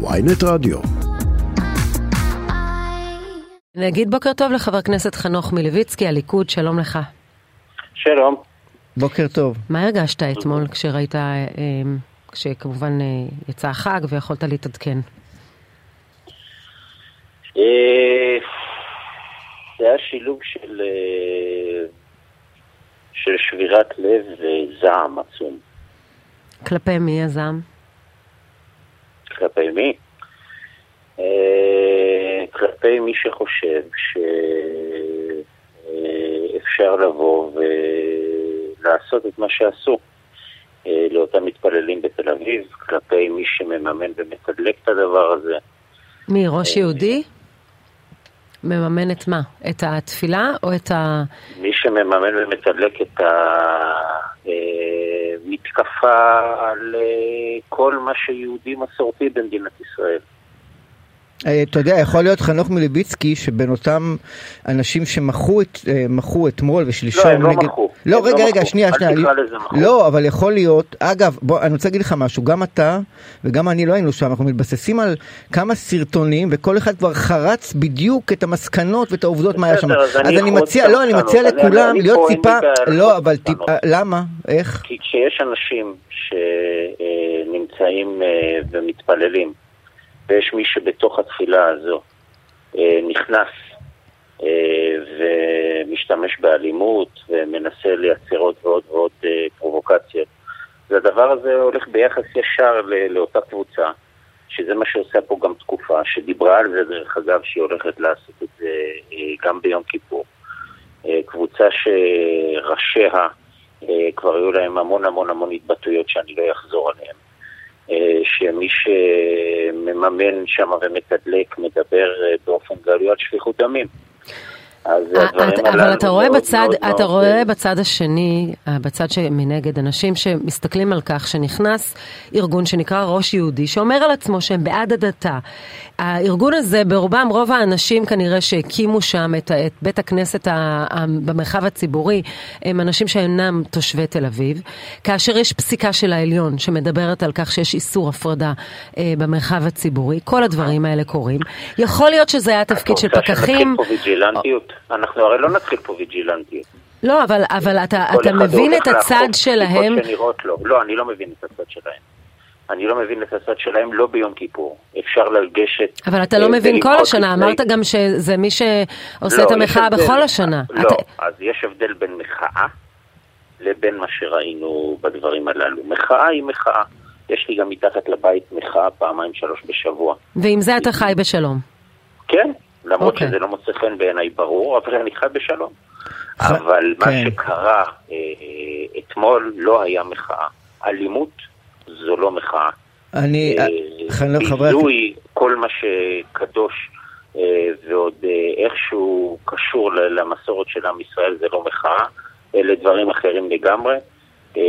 ויינט רדיו. נגיד בוקר טוב לחבר הכנסת חנוך מלביצקי, הליכוד, שלום לך. שלום. בוקר טוב. מה הרגשת אתמול כשראית, אה, כשכמובן אה, יצא החג ויכולת להתעדכן? אה, זה היה שילוב של, של שבירת לב וזעם עצום. כלפי מי הזעם? כלפי מי? כלפי מי שחושב שאפשר לבוא ולעשות את מה שעשו לאותם מתפללים בתל אביב, כלפי מי שמממן ומתדלק את הדבר הזה. מי, ראש יהודי? מממן את מה? את התפילה או את ה... מי שמממן ומתדלק את המתקפה על כל מה שיהודי מסורתי במדינת ישראל. אתה יודע, יכול להיות חנוך מליביצקי שבין אותם אנשים שמחו את, מחו אתמול ושלשום לא, הם לא מחו. לא, רגע, לא רגע, מחו. שנייה, אל שנייה. תקרא לזה מחו. לא, אבל יכול להיות, אגב, בוא, אני רוצה להגיד לך משהו, גם אתה וגם אני לא היינו שם, אנחנו מתבססים על כמה סרטונים וכל אחד כבר חרץ בדיוק את המסקנות ואת העובדות מה היה שם. אז אני מציע, לא, אני מציע לכולם להיות טיפה, לא, אבל. טיפה, למה? איך? כי כשיש אנשים שנמצאים ומתפללים, ויש מי שבתוך התפילה הזו אה, נכנס אה, ומשתמש באלימות ומנסה לייצר עוד ועוד ועוד אה, פרובוקציות, והדבר הזה הולך ביחס ישר לאותה קבוצה, שזה מה שעושה פה גם תקופה, שדיברה על זה דרך אגב שהיא הולכת לעשות את זה גם ביום כיפור. קבוצה שראשיה כבר היו להם המון המון המון התבטאויות שאני לא אחזור עליהן. אה, שמי שמממן שם ומתדלק מדבר אה, באופן גלוי על שפיכות דמים. אז הדברים אתה- אבל הללו אתה רואה בצד, אתה רואה אה, בצד השני, אה, בצד שמנגד, אנשים שמסתכלים על כך שנכנס ארגון שנקרא ראש יהודי, שאומר על עצמו שהם בעד הדתה. הארגון הזה, ברובם, רוב האנשים כנראה שהקימו שם את, את בית הכנסת במרחב הציבורי, הם אנשים שאינם תושבי תל אביב, כאשר יש פסיקה של העליון שמדברת על כך שיש איסור הפרדה אה, במרחב הציבורי, כל הדברים האלה קורים. יכול להיות שזה היה תפקיד של רוצה פקחים. שנתחיל פה ויג'ילנטיות? אנחנו הרי לא נתחיל פה ויג'ילנטיות. לא, אבל, אבל אתה, אתה מבין את הצד שלהם, לו. לא, אני לא מבין את הצד שלהם. אני לא מבין את הצד שלהם לא ביום כיפור. אפשר לגשת... אבל אתה לא אה, מבין כל השנה, לפני- אמרת גם שזה מי שעושה לא, את המחאה. בכל השנה. לא, אתה, אז יש הבדל בין מחאה לבין מה שראינו בדברים הללו. מחאה היא מחאה. יש לי גם מתחת לבית מחאה פעמיים שלוש בשבוע. ועם זה אתה חי בשלום. למרות אוקיי. שזה לא מוצא חן בעיניי ברור, אבל אני חי בשלום. ח- אבל מה כן. שקרה אה, אתמול לא היה מחאה. אלימות זו לא מחאה. אני, אה, חברי הכנסת, ביזוי כל מה שקדוש אה, ועוד אה, איכשהו קשור למסורת של עם ישראל זה לא מחאה, אלה דברים אחרים לגמרי. אה,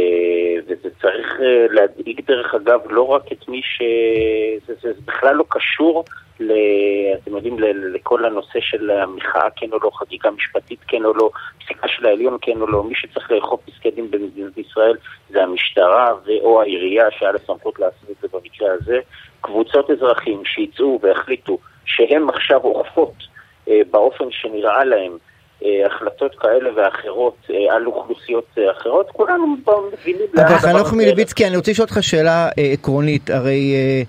וזה צריך אה, להדאיג דרך אגב לא רק את מי ש... זה, זה, זה בכלל לא קשור, ל... אתם יודעים, ל... לכל הנושא של המחאה כן או לא, חקיקה משפטית כן או לא, פסיקה של העליון כן או לא, מי שצריך לאכוף פסקי דין במדינת ישראל זה המשטרה ו/או העירייה שהיה לה סמכות לעשות את זה במקרה הזה, קבוצות אזרחים שיצאו והחליטו שהם עכשיו אוכפות אה, באופן שנראה להם החלטות כאלה ואחרות אה, על אוכלוסיות אה, אחרות, כולנו מבינים אבל חנוך מלביצקי, אני רוצה לשאול אותך שאלה אה, עקרונית, הרי אה,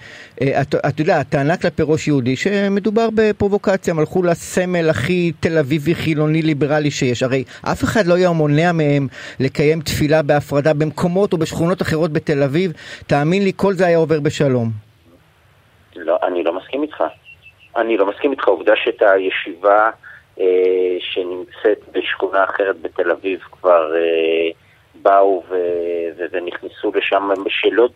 אה, אתה יודע, הטענה כלפי ראש יהודי שמדובר בפרובוקציה, הם הלכו לסמל הכי תל אביבי חילוני ליברלי שיש, הרי אף אחד לא היה מונע מהם לקיים תפילה בהפרדה במקומות או בשכונות אחרות בתל אביב, תאמין לי, כל זה היה עובר בשלום. לא, אני לא מסכים איתך. אני לא מסכים איתך. עובדה שאת הישיבה אה, שנמצאת בשכונה אחרת בתל אביב כבר אה, באו ו- ונכנסו לשם, שלא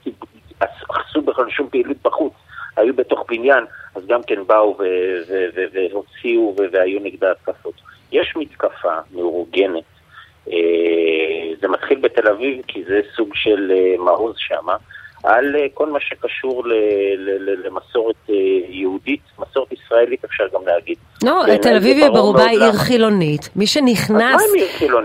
עשו בכלל שום פעילות בחוץ. היו בתוך בניין, אז גם כן באו ו- ו- ו- והוציאו ו- והיו נגדה התקפות. יש מתקפה מאורגנת. אה, זה מתחיל בתל אביב כי זה סוג של אה, מעוז שמה. על אה, כל מה שקשור ל, ל, למסורת אה, יהודית, מסורת ישראלית אפשר גם להגיד. לא, בעיניי תל אביב היא ברובה עיר. חילונית. מי שנכנס?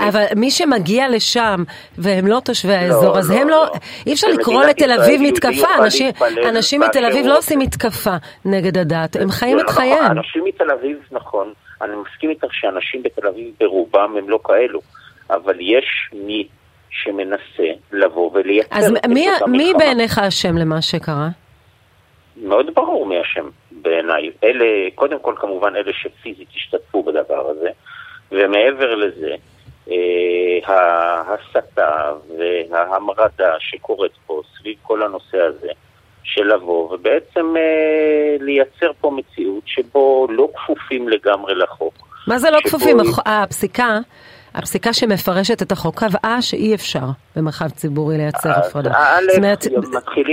אבל מי שמגיע לשם והם לא תושבי האזור, אז לא, הם לא, לא, לא. אי אפשר לקרוא לתל אביב מתקפה. אנשים- אנשים מתל אביב לא. עושים מתקפה נגד הדת, הם חיים זה את לא חייהם. אנשים מתל אביב, נכון, אני מסכים איתך שאנשים בתל אביב ברובם הם לא כאלו, אבל יש מי שמנסה לבוא ולייצר אז מי-. בעיניך אשם למה שקרה? מאוד ברור מי אשם בעיניי. אלה, קודם כל כמובן אלה שפיזית השתתפו בדבר הזה, ומעבר לזה, אה, ההסתה וההמרדה שקורית פה סביב כל הנושא הזה, של לבוא ובעצם אה, לייצר פה מציאות שבו לא כפופים לגמרי לחוק. מה זה לא כפופים? היא- הפסיקה, הפסיקה שמפרשת את החוק קבעה שאי אפשר במרחב ציבורי לייצר הפרדה. זאת אומרת,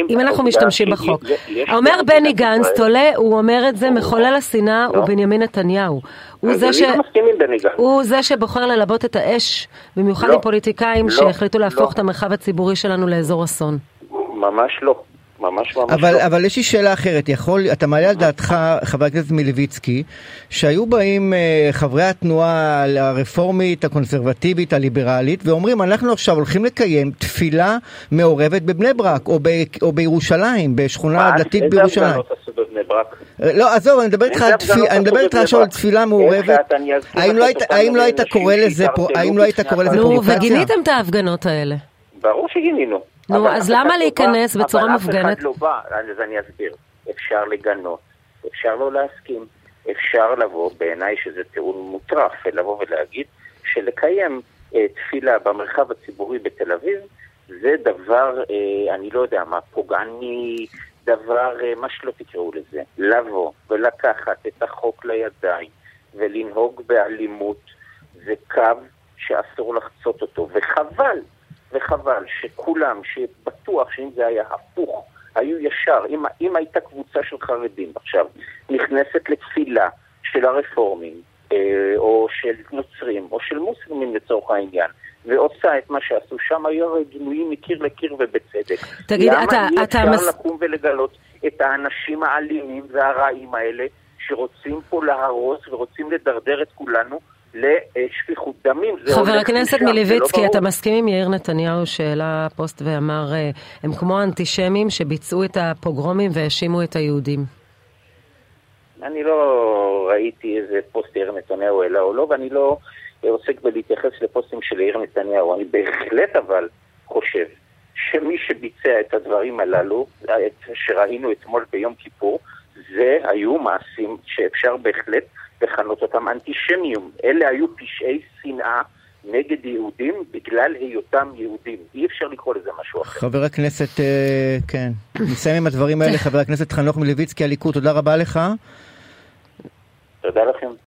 אם אנחנו משתמשים בחוק. אומר בני גנץ, תולה, הוא אומר את זה, מחולל השנאה לא. הוא בנימין נתניהו. הוא זה. לא שבוחר ללבות את האש, במיוחד לא, עם פוליטיקאים לא, שהחליטו להפוך לא. את המרחב הציבורי שלנו לאזור אסון. ממש לא. ממש ממש אבל, לא. אבל יש לי שאלה אחרת, יכול, אתה מעלה על דעתך, חבר הכנסת מלביצקי, שהיו באים אה, חברי התנועה הרפורמית, הקונסרבטיבית, הליברלית, ואומרים, אנחנו עכשיו הולכים לקיים תפילה מעורבת בבני ברק, או, ב, או בירושלים, בשכונה מה, דתית איזה בירושלים. הפגנות עשו בבני ברק? אה, לא, עזוב, אני מדבר איתך על תפילה, אני מדבר איתך עכשיו על? תפילה מעורבת. האם לא היית- לא קורא לזה האם לא היית קורא לזה החלום? נו, פרובוקציה? וגיניתם את ההפגנות האלה. ברור שגינינו. נו, אבל אז למה לא להיכנס בא- בצורה אבל מופגנת? אף אחד לא בא, אז אני אסביר. אפשר לגנות, אפשר לא להסכים, אפשר לבוא, בעיניי שזה טיעון מוטרף, לבוא ולהגיד שלקיים אה, תפילה במרחב הציבורי בתל אביב זה דבר, אה, אני לא יודע מה, פוגעני, דבר, אה, מה שלא תקראו לזה. לבוא ולקחת את החוק לידיים ולנהוג באלימות זה קו שאסור לחצות אותו, וחבל, וחבל שכולם, שבטוח שאם זה היה הפוך, היו ישר, אם, אם הייתה קבוצה של חרדים עכשיו נכנסת לתפילה של הרפורמים, אה, או של נוצרים, או של מוסלמים לצורך העניין, ועושה את מה שעשו שם, היו הרי גינויים מקיר לקיר ובצדק. תגיד, למה אתה- אי אתה אפשר מס- לקום ולגלות את האנשים האלימים והרעים האלה, שרוצים פה להרוס ורוצים לדרדר את כולנו לשפיכות דמים. חבר הכנסת לא מלביצקי. אתה מסכים עם יאיר נתניהו שהעלה פוסט ואמר, אה, הם כמו האנטישמים שביצעו את הפוגרומים והאשימו את היהודים. אני לא ראיתי איזה פוסט יאיר נתניהו העלה או לא, ואני לא עוסק בלהתייחס לפוסטים של יאיר נתניהו. אני בהחלט אבל חושב שמי שביצע את הדברים הללו, שראינו אתמול ביום כיפור, זה היו מעשים שאפשר בהחלט לכנות אותם אנטישמיות. אלה היו פשעי שנאה נגד יהודים בגלל היותם יהודים. אי אפשר לקרוא לזה משהו אחר. חבר הכנסת, אה, כן, נסיים עם הדברים האלה, חבר הכנסת חנוך מלביצקי, הליכוד, תודה רבה לך. תודה לכם.